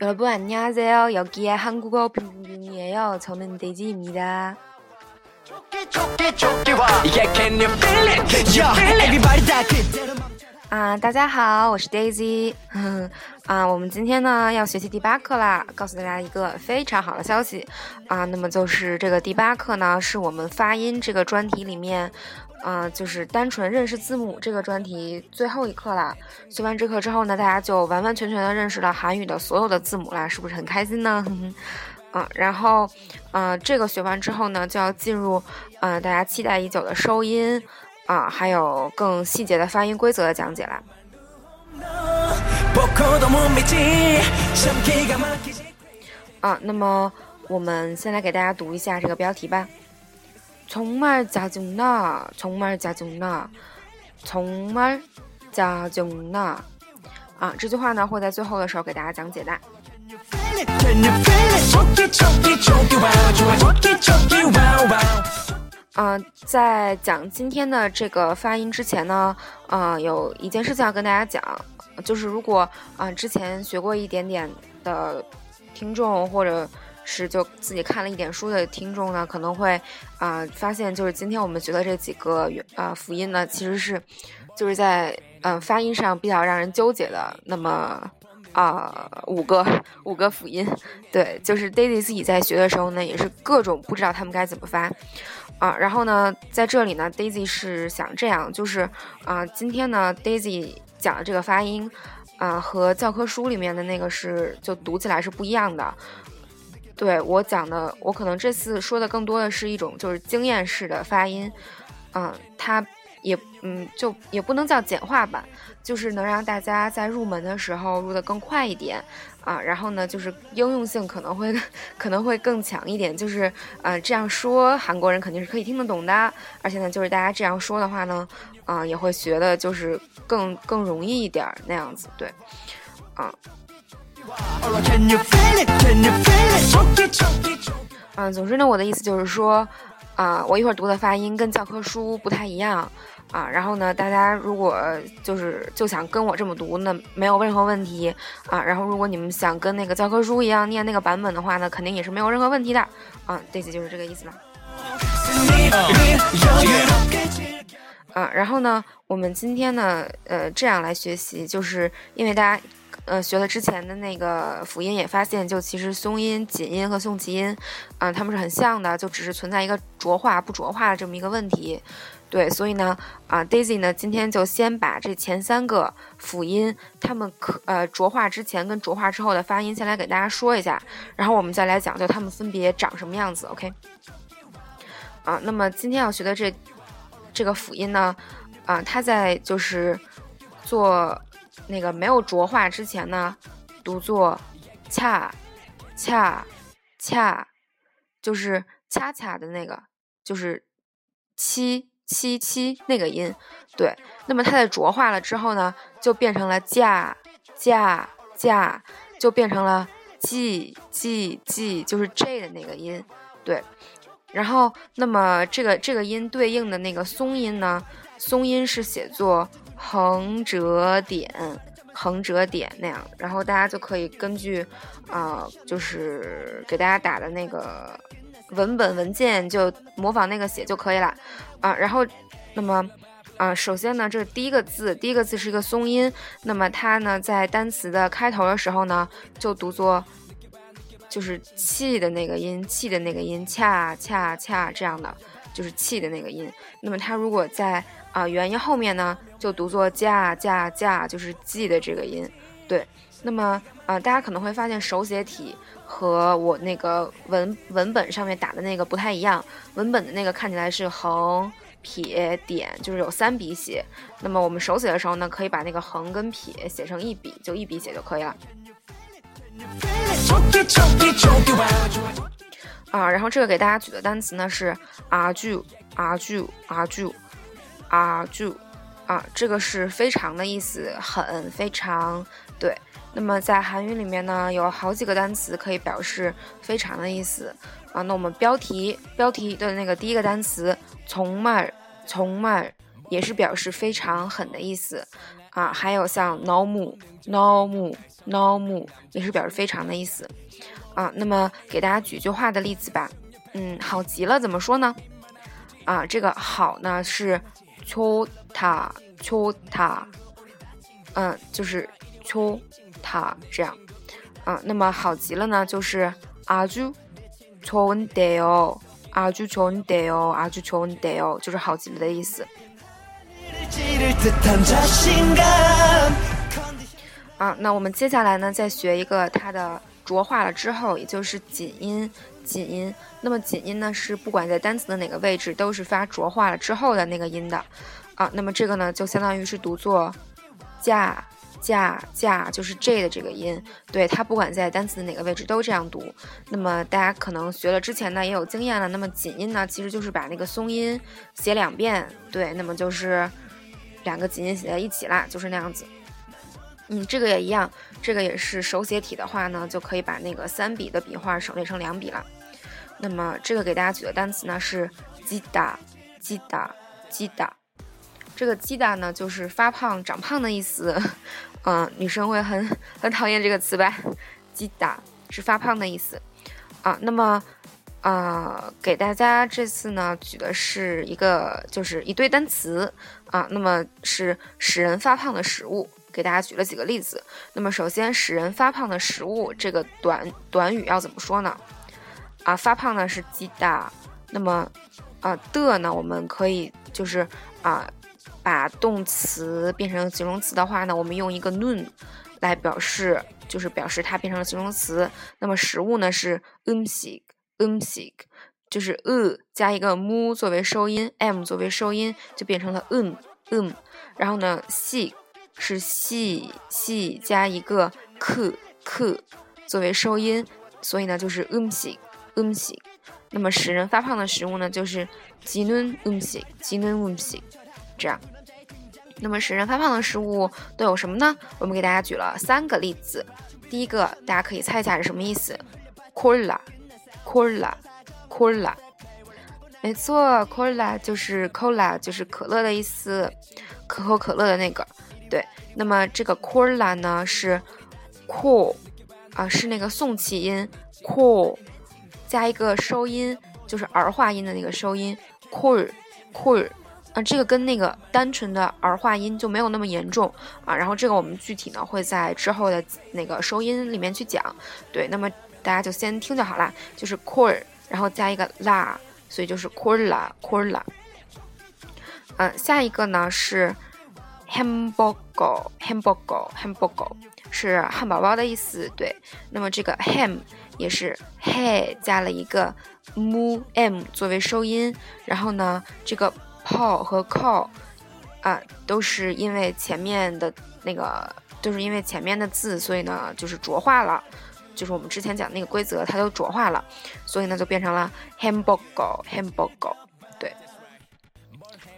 여러분 안녕하세요. 여기에 한국어 빙빙 중이에요. 저는 데이지입니다.啊，大家好，我是 Daisy。啊，我们今天呢要学习第八课啦，告诉大家一个非常好的消息啊，那么就是这个第八课呢是我们发音这个专题里面。 嗯，就是单纯认识字母这个专题最后一课啦。学完这课之后呢，大家就完完全全的认识了韩语的所有的字母啦，是不是很开心呢？嗯，然后，嗯，这个学完之后呢，就要进入，嗯，大家期待已久的收音，啊，还有更细节的发音规则的讲解啦。啊，那么我们先来给大家读一下这个标题吧。 정말짜증 나， 정말짜증 나， 정말짜증 나。 啊，这句话呢会在最后的时候给大家讲解的。嗯，在讲今天的这个发音之前呢，嗯，有一件事情要跟大家讲，就是如果啊之前学过一点点的听众或者。 是就自己看了一点书的听众呢，可能会啊发现，就是今天我们学的这几个啊辅音呢，其实是就是在嗯发音上比较让人纠结的。那么啊五个五个辅音，对，就是 Daisy 自己在学的时候呢，也是各种不知道他们该怎么发啊。然后呢，在这里呢，Daisy 是想这样，就是啊今天呢，Daisy 讲的这个发音啊和教科书里面的那个是就读起来是不一样的。对我讲的，我可能这次说的更多的是一种就是经验式的发音，嗯，它也嗯就也不能叫简化版，就是能让大家在入门的时候入的更快一点啊，然后呢就是应用性可能会可能会更强一点，就是呃这样说韩国人肯定是可以听得懂的，而且呢就是大家这样说的话呢，嗯也会学的就是更更容易一点那样子，对，啊。嗯，总之呢，我的意思就是说，啊，我一会儿读的发音跟教科书不太一样啊。然后呢，大家如果就是就想跟我这么读，那没有任何问题啊。然后如果你们想跟那个教科书一样念那个版本的话呢，肯定也是没有任何问题的。啊，这次就是这个意思了。啊，然后呢，我们今天呢，呃，这样来学习，就是因为大家。呃，学了之前的那个辅音，也发现就其实松音、紧音和送气音，啊，它们是很像的，就只是存在一个浊化不浊化的这么一个问题。对，所以呢，啊，Daisy 呢，今天就先把这前三个辅音，它们可呃浊化之前跟浊化之后的发音，先来给大家说一下，然后我们再来讲，就它们分别长什么样子。OK，啊，那么今天要学的这这个辅音呢，啊，它在就是做。那个没有浊化之前呢，读作恰恰恰，就是恰恰的那个，就是七七七那个音。对，那么它在浊化了之后呢，就变成了架架架，就变成了 g g g，就是 j 的那个音。对，然后那么这个这个音对应的那个松音呢，松音是写作。横折点，横折点那样，然后大家就可以根据，啊，就是给大家打的那个文本文件，就模仿那个写就可以了，啊，然后，那么，啊，首先呢，这第一个字，第一个字是一个松音，那么它呢，在单词的开头的时候呢，就读作，就是气的那个音，气的那个音，恰恰恰这样的，就是气的那个音，那么它如果在啊，元音后面呢，就读作驾驾驾，就是 G 的这个音。对，那么啊，大家可能会发现手写体和我那个文文本上面打的那个不太一样。文本的那个看起来是横撇点，就是有三笔写。那么我们手写的时候呢，可以把那个横跟撇写成一笔，就一笔写就可以了。啊，然后这个给大家举的单词呢是 are you are you are you are you，啊，这个是非常的意思，很非常对。那么在韩语里面呢，有好几个单词可以表示非常的意思啊。那我们标题标题的那个第一个单词从慢从慢也是表示非常狠的意思啊，还有像너무너무너무也是表示非常的意思。啊。那么给大家举句话的例子吧。嗯，好极了，怎么说呢？啊，这个好呢是秋塔秋塔嗯，就是秋塔这样，啊，那么好极了呢，就是阿朱秋温得哦，阿朱秋温得哦，阿朱秋温得哦，就是好极了的意思。啊，那我们接下来呢，再学一个它的浊化了之后，也就是紧音，紧音。那么紧音呢，是不管在单词的哪个位置，都是发浊化了之后的那个音的。啊，那么这个呢，就相当于是读作架架架就是 J 的这个音，对它不管在单词的哪个位置都这样读。那么大家可能学了之前呢也有经验了。那么紧音呢其实就是把那个松音写两遍，对，那么就是两个紧音写在一起啦，就是那样子。嗯，这个也一样，这个也是手写体的话呢，就可以把那个三笔的笔画省略成两笔了。那么这个给大家举的单词呢是鸡打鸡打鸡打，这个鸡打呢就是发胖长胖的意思。嗯，女生会很很讨厌这个词吧？鸡打是发胖的意思啊。那么，啊，给大家这次呢举的是一个，就是一堆单词啊。那么是使人发胖的食物，给大家举了几个例子。那么首先，使人发胖的食物这个短短语要怎么说呢？啊，发胖呢是鸡打。那么，啊的呢，我们可以就是啊。把动词变成形容词的话呢，我们用一个 nun 来表示，就是表示它变成了形容词。那么食物呢是 umsig umsig，就是 u 加一个 mu 作为收音，m 作为收音就变成了 um um。然后呢，sig 是细细加一个 k k 作为收音，所以呢就是 umsi umsi。那么使人发胖的食物呢就是 jinun umsi jinun umsi。这样，那么使人发胖的食物都有什么呢？我们给大家举了三个例子。第一个，大家可以猜一下是什么意思？cola，cola，cola，没错，cola 就是 cola，就是可乐的意思，可口可乐的那个。对，那么这个 c o r l a 呢是 cool 啊，是那个送气音 cool 加一个收音，就是儿化音的那个收音 cool，cool。啊，这个跟那个单纯的儿化音就没有那么严重啊。然后这个我们具体呢会在之后的那个收音里面去讲。对，那么大家就先听就好啦，就是 cor 然后加一个 la，，所以就是 core 啦，core 啦。嗯，下一个呢是 hamburger，hamburger，hamburger 是汉堡包的意思。对，那么这个 ham 也是 he 加了一个 mu m 作为收音，然后呢这个。泡和靠，啊，都是因为前面的那个，就是因为前面的字，所以呢，就是浊化了，就是我们之前讲那个规则，它都浊化了，所以呢，就变成了 hamburger，hamburger，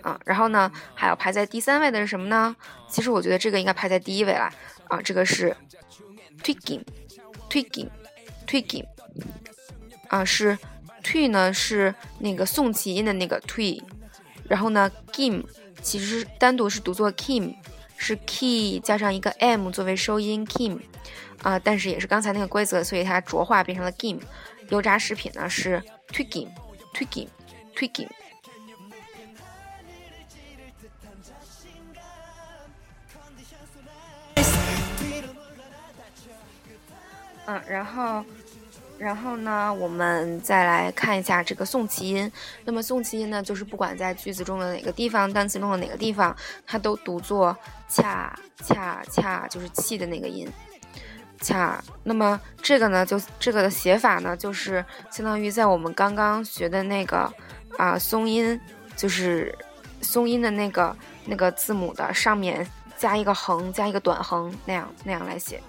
啊，然后呢，还有排在第三位的是什么呢？其实我觉得这个应该排在第一位了，啊，这个是 tweaking，tweaking，tweaking，啊，是 twe 呢是那个送气音的那个 twe。然后呢，Kim 其实单独是读作 Kim，是 key 加上一个 m 作为收音 Kim，啊，但是也是刚才那个规则，所以它浊化变成了 Kim。油炸食品呢是 Twigim，Twigim，Twigim。嗯，然后。然后呢，我们再来看一下这个送气音。那么送气音呢，就是不管在句子中的哪个地方，单词中的哪个地方，它都读作恰恰恰，就是气的那个音恰。那么这个呢，就这个的写法呢，就是相当于在我们刚刚学的那个啊松音，就是松音的那个那个字母的上面加一个横，加一个短横，那样那样来写。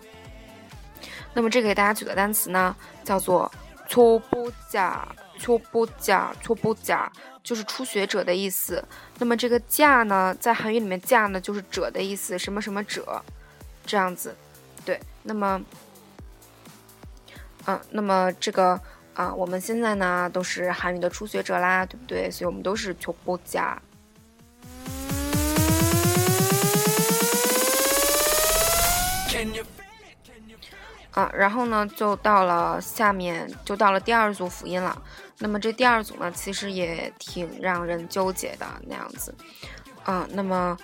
那么这个给大家举的单词呢，叫做初不假，初不假，初不假，就是初学者的意思。那么这个假呢，在韩语里面，假呢就是者的意思，什么什么者，这样子。对，那么，嗯，那么这个啊，我们现在呢都是韩语的初学者啦，对不对？所以我们都是初不假。啊，然后呢，就到了下面，就到了第二组辅音了。那么这第二组呢，其实也挺让人纠结的那样子。嗯，那么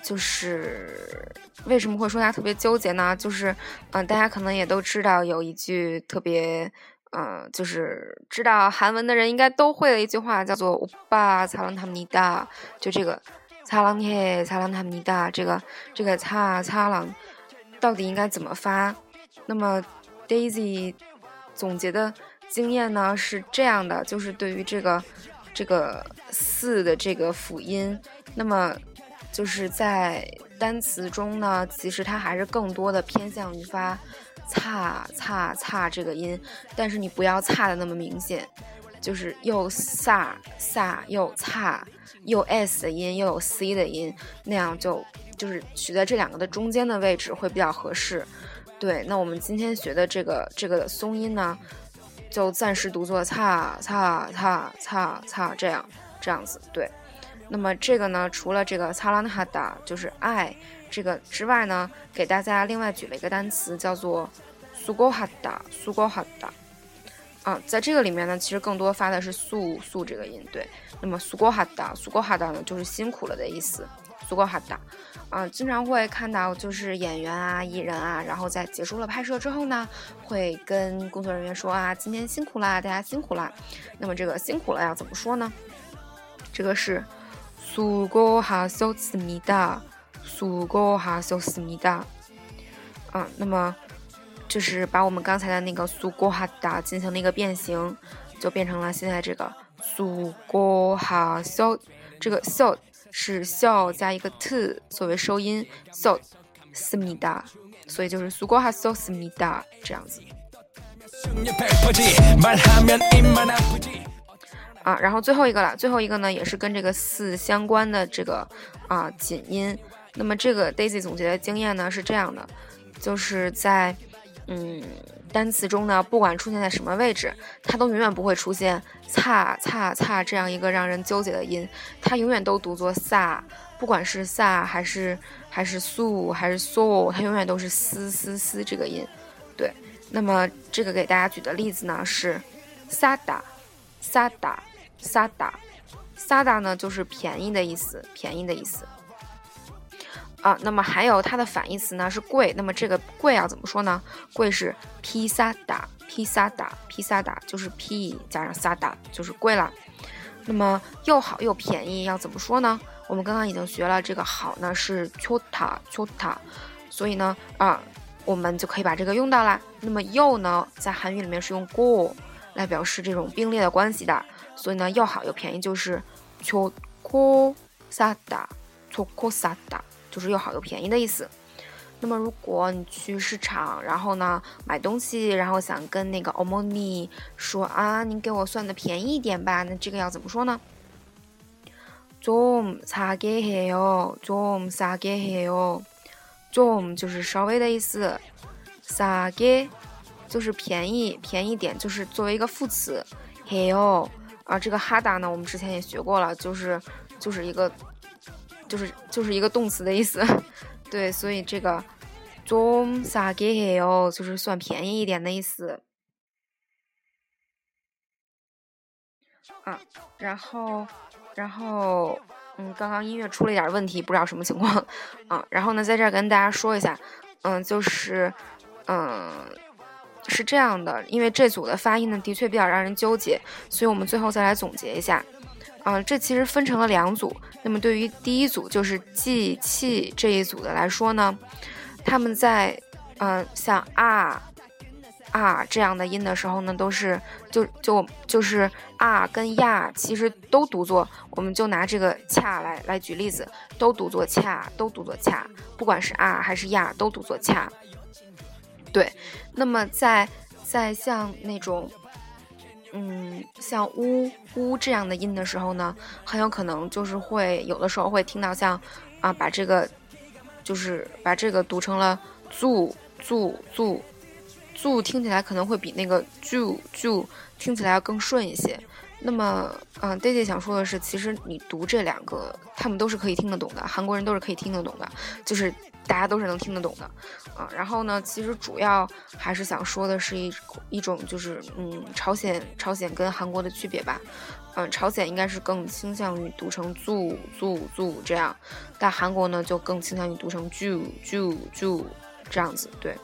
就是为什么会说它特别纠结呢？就是，嗯，大家可能也都知道有一句特别，嗯，就是知道韩文的人应该都会的一句话，叫做“欧巴擦朗塔米达”，就这个“擦朗嘿擦朗塔米达”，这个这个“擦擦朗”到底应该怎么发？那么，Daisy 总结的经验呢是这样的，就是对于这个这个四的这个辅音，那么就是在单词中呢，其实它还是更多的偏向于发“擦擦擦”这个音，但是你不要“擦”的那么明显，就是又“撒撒”又“擦”又 “s” 的音又有 “c” 的音，那样就就是取在这两个的中间的位置会比较合适。对，那我们今天学的这个这个松音呢，就暂时读作擦擦擦擦擦这样这样子。对，那么这个呢，除了这个擦拉哈达就是爱这个之外呢，给大家另外举了一个单词叫做苏高哈达苏高哈达。啊，在这个里面呢，其实更多发的是素素这个音。对，那么苏高哈达苏高哈达呢，就是辛苦了的意思。苏고하达。啊，经常会看到就是演员啊、艺人啊，然后在结束了拍摄之后呢，会跟工作人员说啊，今天辛苦啦，大家辛苦啦。那么这个辛苦了要怎么说呢？这个是수고하셨습니 다， 수고하셨습니 다。 啊，那么就是把我们刚才的那个수고하다进行了一个变形，就变成了现在这个수고하 셨， 这个셨。 是笑加一个 t 作为收音，so 思密达，所以就是苏国哈 so 思密达这样子。啊，然后最后一个了，最后一个呢也是跟这个四相关的这个啊紧音。那么这个 Daisy 总结的经验呢是这样的，就是在嗯。单词中呢，不管出现在什么位置，它都永远不会出现“擦擦擦”这样一个让人纠结的音，它永远都读作“萨”，不管是“萨”还是还是“素”还是 “so”，它永远都是“嘶嘶嘶”这个音。对，那么这个给大家举的例子呢是“萨达萨达萨达萨达”呢，就是便宜的意思，便宜的意思。啊，那么还有它的反义词呢是贵，那么这个贵要怎么说呢？贵是披萨达，披萨达，披萨达，就是 p 加上萨达，就是贵了。那么又好又便宜要怎么说呢？我们刚刚已经学了，这个好呢是 chota chota，所以呢啊，我们就可以把这个用到啦。那么又呢，在韩语里面是用 go 来表示这种并列的关系的，所以呢又好又便宜就是 choko sada choko sada。就是又好又便宜的意思。那么，如果你去市场，然后呢买东西，然后想跟那个欧莫尼说啊，您给我算的便宜一点吧，那这个要怎么说呢？좀싸게해 요， 좀싸게해 요， 좀就是稍微的意思，싸게就是便宜，便宜点，就是作为一个副词。해 요， 啊，这个哈达呢，我们之前也学过了，就是就是一个。 就是就是一个动词的意思，对，所以这个좀싸게해 요， 就是算便宜一点的意思。啊，然后，然后，嗯，刚刚音乐出了一点问题，不知道什么情况啊。然后呢，在这儿跟大家说一下，嗯，就是，嗯，是这样的，因为这组的发音呢，的确比较让人纠结，所以我们最后再来总结一下。 嗯，这其实分成了两组。那么对于第一组，就是记气这一组的来说呢，他们在嗯像啊啊这样的音的时候呢，都是就就就是啊跟呀，其实都读作，我们就拿这个恰来来举例子，都读作恰，都读作恰，不管是啊还是呀，都读作恰。对，那么在在像那种。嗯，像呜呜这样的音的时候呢，很有可能就是会有的时候会听到像啊，把这个就是把这个读成了 zu zu zu，zu 听起来可能会比那个 ju ju 听起来要更顺一些。那么，嗯，Daisy 想说的是，其实你读这两个，他们都是可以听得懂的，韩国人都是可以听得懂的，就是大家都是能听得懂的，啊。然后呢，其实主要还是想说的是一一种，就是嗯，朝鲜朝鲜跟韩国的区别吧，嗯，朝鲜应该是更倾向于读成 zu zu zu 这样，但韩国呢就更倾向于读成 ju ju ju 这样子，对，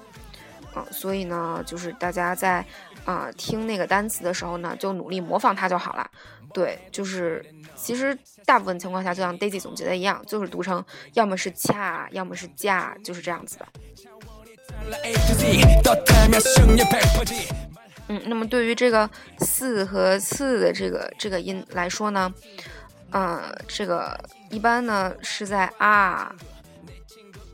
嗯，所以呢，就是大家在。啊，听那个单词的时候呢，就努力模仿它就好了。对，就是其实大部分情况下，就像 Daisy 总结的一样，就是读成要么是恰，要么是架，就是这样子的。嗯，那么对于这个四和次的这个这个音来说呢，呃，这个一般呢是在啊、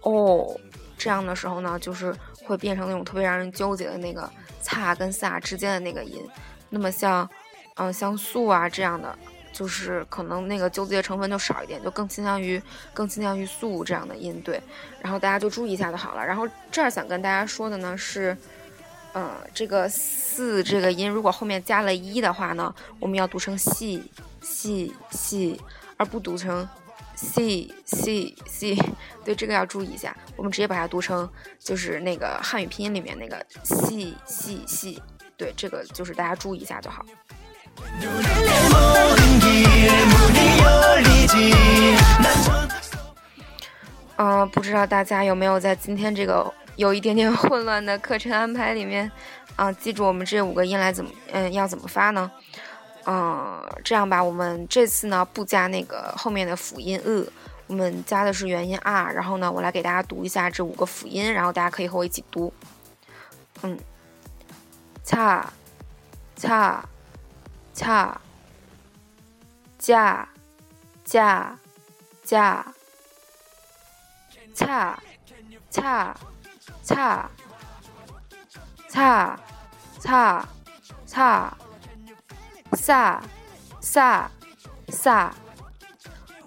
哦这样的时候呢，就是会变成那种特别让人纠结的那个。擦跟萨之间的那个音，那么像，嗯，像素啊这样的，就是可能那个纠结成分就少一点，就更倾向于更倾向于素这样的音，对。然后大家就注意一下就好了。然后这儿想跟大家说的呢是，呃，这个四这个音如果后面加了一的话呢，我们要读成细细细，而不读成。C c c，对这个要注意一下，我们直接把它读成就是那个汉语拼音里面那个细细细，对这个就是大家注意一下就好。嗯，不知道大家有没有在今天这个有一点点混乱的课程安排里面，啊，记住我们这五个音来怎么，嗯，要怎么发呢？嗯，这样吧，我们这次呢不加那个后面的辅音，呃，我们加的是元音啊。然后呢，我来给大家读一下这五个辅音，然后大家可以和我一起读。嗯，擦，擦，擦，架，架，架，擦，擦，擦，擦，擦，擦。萨萨萨，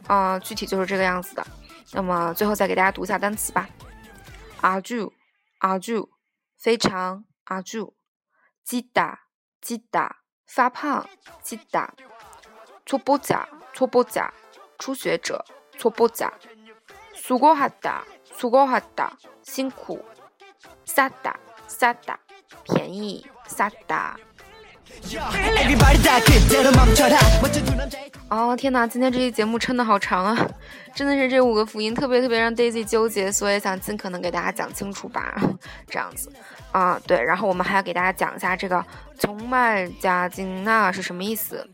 嗯，具体就是这个样子的。那么最后再给大家读一下单词吧。阿주阿주非常阿주击打击打发胖击打초보자초보자初学者초보자수고하다수고하다辛苦싸다싸다便宜싸다 哦天哪，今天这期节目撑的好长啊！真的是这五个辅音特别特别让 Daisy 纠结，所以想尽可能给大家讲清楚吧，这样子啊，对，然后我们还要给大家讲一下这个从麦加金娜是什么意思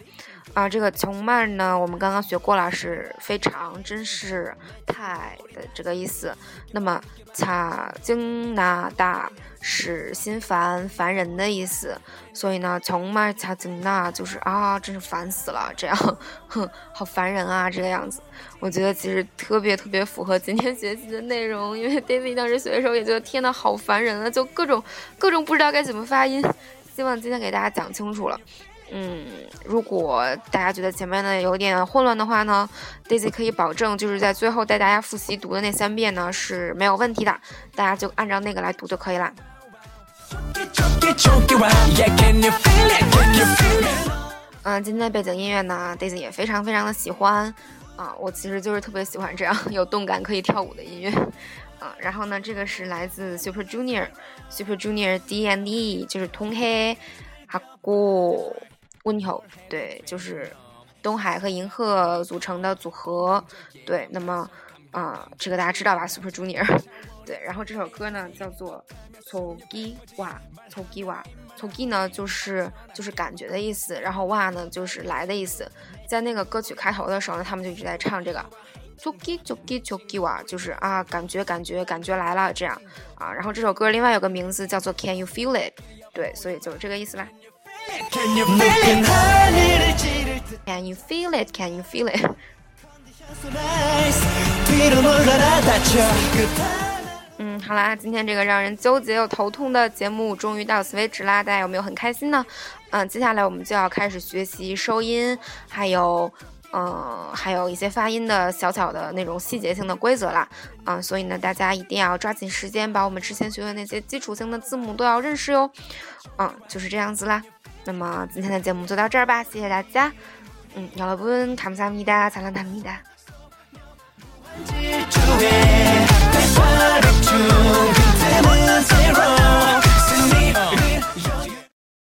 啊？这个穷麦呢，我们刚刚学过了，是非常真是太的这个意思。那么卡金娜大。是心烦烦人的意思，所以呢，从嘛卡金娜就是啊，真是烦死了，这样，哼，好烦人啊，这个样子。我觉得其实特别特别符合今天学习的内容，因为 David 当时学的时候也觉得天呐，好烦人啊，就各种各种不知道该怎么发音。希望今天给大家讲清楚了。嗯，如果大家觉得前面的有点混乱的话呢，Daisy 可以保证就是在最后带大家复习读的那三遍呢是没有问题的，大家就按照那个来读就可以了。嗯，今天的背景音乐呢，Daisy 也非常非常的喜欢啊。我其实就是特别喜欢这样有动感可以跳舞的音乐啊。然后呢，这个是来自 Super Junior，Super Junior D and E，就是通黑阿古温柔，对，就是东海和银河组成的组合。对，那么啊，这个大家知道吧？Super Junior。对，然后这首歌呢叫做“从吉哇从吉哇从吉”呢就是就是感觉的意思，然后哇呢就是来的意思。在那个歌曲开头的时候呢，他们就一直在唱这个“从吉从吉从吉哇”，就是啊感觉感觉感觉来了这样啊。然后这首歌另外有个名字叫做 “Can you feel it”，对，所以就是这个意思啦。Can you feel it? Can you feel it? 嗯，好啦，今天这个让人纠结又头痛的节目终于到此为止啦，大家有没有很开心呢？嗯，接下来我们就要开始学习收音，还有，嗯，还有一些发音的小小的那种细节性的规则啦。嗯，所以呢，大家一定要抓紧时间，把我们之前学的那些基础性的字母都要认识哟。嗯，就是这样子啦。那么今天的节目就到这儿吧谢谢大家。嗯鸟儿不问们三不问地球人类八的